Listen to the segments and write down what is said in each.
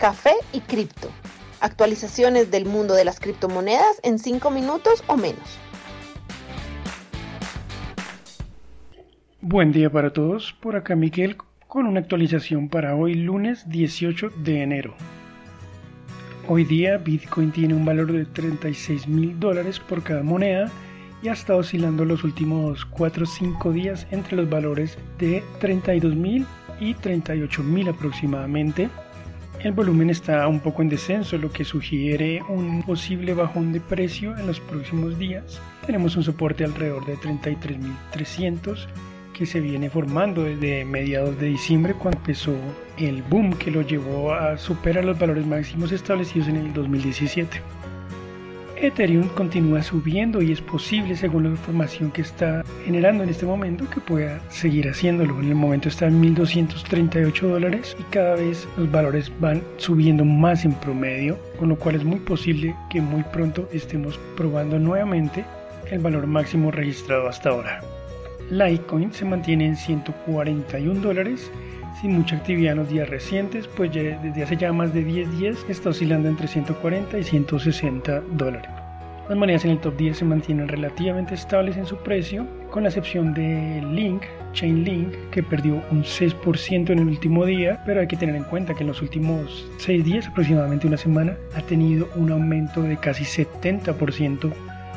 café y cripto. Actualizaciones del mundo de las criptomonedas en 5 minutos o menos. Buen día para todos, por acá Miguel con una actualización para hoy lunes 18 de enero. Hoy día Bitcoin tiene un valor de 36 mil dólares por cada moneda y ha estado oscilando los últimos 4 o 5 días entre los valores de 32 mil y 38 mil aproximadamente. El volumen está un poco en descenso, lo que sugiere un posible bajón de precio en los próximos días. Tenemos un soporte alrededor de 33.300 que se viene formando desde mediados de diciembre cuando empezó el boom que lo llevó a superar los valores máximos establecidos en el 2017. Ethereum continúa subiendo y es posible, según la información que está generando en este momento, que pueda seguir haciéndolo. En el momento está en 1.238 dólares y cada vez los valores van subiendo más en promedio, con lo cual es muy posible que muy pronto estemos probando nuevamente el valor máximo registrado hasta ahora. Litecoin se mantiene en 141 dólares sin mucha actividad en los días recientes, pues ya desde hace ya más de 10 días está oscilando entre 140 y 160 dólares. Las monedas en el top 10 se mantienen relativamente estables en su precio, con la excepción de Link, Chainlink, que perdió un 6% en el último día, pero hay que tener en cuenta que en los últimos 6 días, aproximadamente una semana, ha tenido un aumento de casi 70%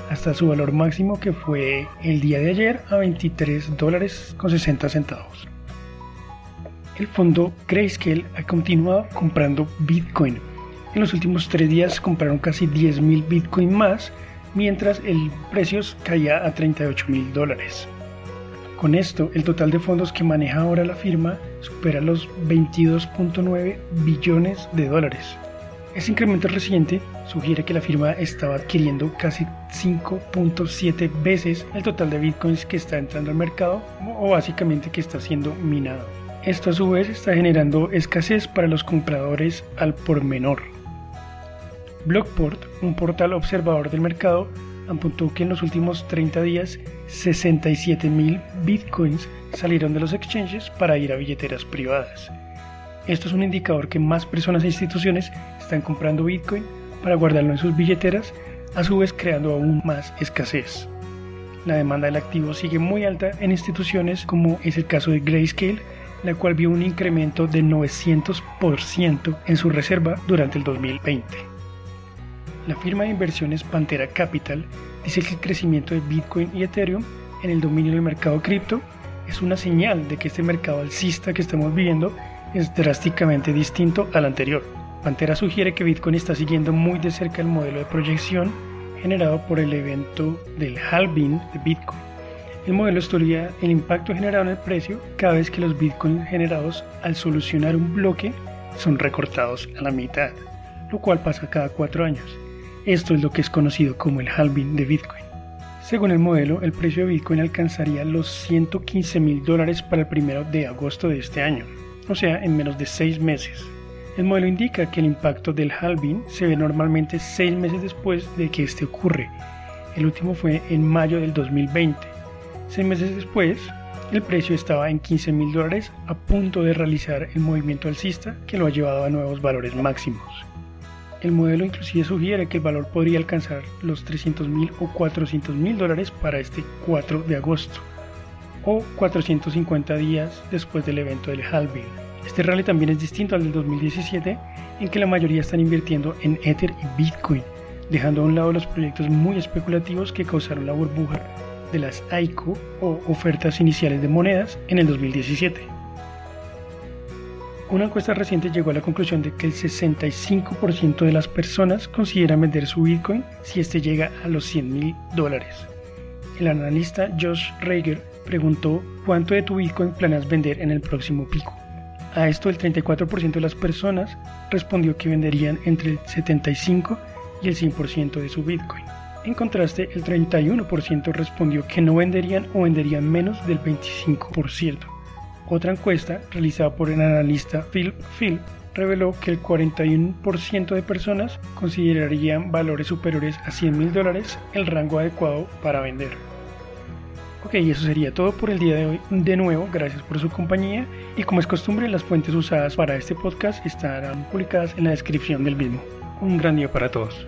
hasta su valor máximo que fue el día de ayer a 23 dólares con 60 centavos el fondo Grayscale ha continuado comprando Bitcoin. En los últimos tres días compraron casi 10.000 Bitcoin más, mientras el precio caía a 38.000 dólares. Con esto, el total de fondos que maneja ahora la firma supera los 22.9 billones de dólares. Ese incremento reciente sugiere que la firma estaba adquiriendo casi 5.7 veces el total de bitcoins que está entrando al mercado o básicamente que está siendo minado. Esto a su vez está generando escasez para los compradores al por menor. Blockport, un portal observador del mercado, apuntó que en los últimos 30 días 67.000 bitcoins salieron de los exchanges para ir a billeteras privadas. Esto es un indicador que más personas e instituciones están comprando bitcoin para guardarlo en sus billeteras, a su vez creando aún más escasez. La demanda del activo sigue muy alta en instituciones como es el caso de Grayscale, la cual vio un incremento de 900% en su reserva durante el 2020. La firma de inversiones Pantera Capital dice que el crecimiento de Bitcoin y Ethereum en el dominio del mercado cripto es una señal de que este mercado alcista que estamos viviendo es drásticamente distinto al anterior. Pantera sugiere que Bitcoin está siguiendo muy de cerca el modelo de proyección generado por el evento del halving de Bitcoin el modelo estudia el impacto generado en el precio cada vez que los bitcoins generados al solucionar un bloque son recortados a la mitad, lo cual pasa cada cuatro años. Esto es lo que es conocido como el halving de Bitcoin. Según el modelo, el precio de Bitcoin alcanzaría los 115 mil dólares para el primero de agosto de este año, o sea, en menos de seis meses. El modelo indica que el impacto del halving se ve normalmente seis meses después de que este ocurre. El último fue en mayo del 2020 Seis meses después, el precio estaba en 15 mil dólares a punto de realizar el movimiento alcista que lo ha llevado a nuevos valores máximos. El modelo inclusive sugiere que el valor podría alcanzar los 300 mil o 400 mil dólares para este 4 de agosto o 450 días después del evento del halving. Este rally también es distinto al del 2017 en que la mayoría están invirtiendo en Ether y Bitcoin, dejando a un lado los proyectos muy especulativos que causaron la burbuja de las ICO o ofertas iniciales de monedas en el 2017. Una encuesta reciente llegó a la conclusión de que el 65% de las personas consideran vender su Bitcoin si este llega a los 100 mil dólares. El analista Josh Rager preguntó cuánto de tu Bitcoin planeas vender en el próximo pico. A esto el 34% de las personas respondió que venderían entre el 75 y el 100% de su Bitcoin. En contraste, el 31% respondió que no venderían o venderían menos del 25%. Otra encuesta realizada por el analista Phil Phil reveló que el 41% de personas considerarían valores superiores a 100 mil dólares el rango adecuado para vender. Ok, eso sería todo por el día de hoy. De nuevo, gracias por su compañía y como es costumbre, las fuentes usadas para este podcast estarán publicadas en la descripción del mismo. Un gran día para todos.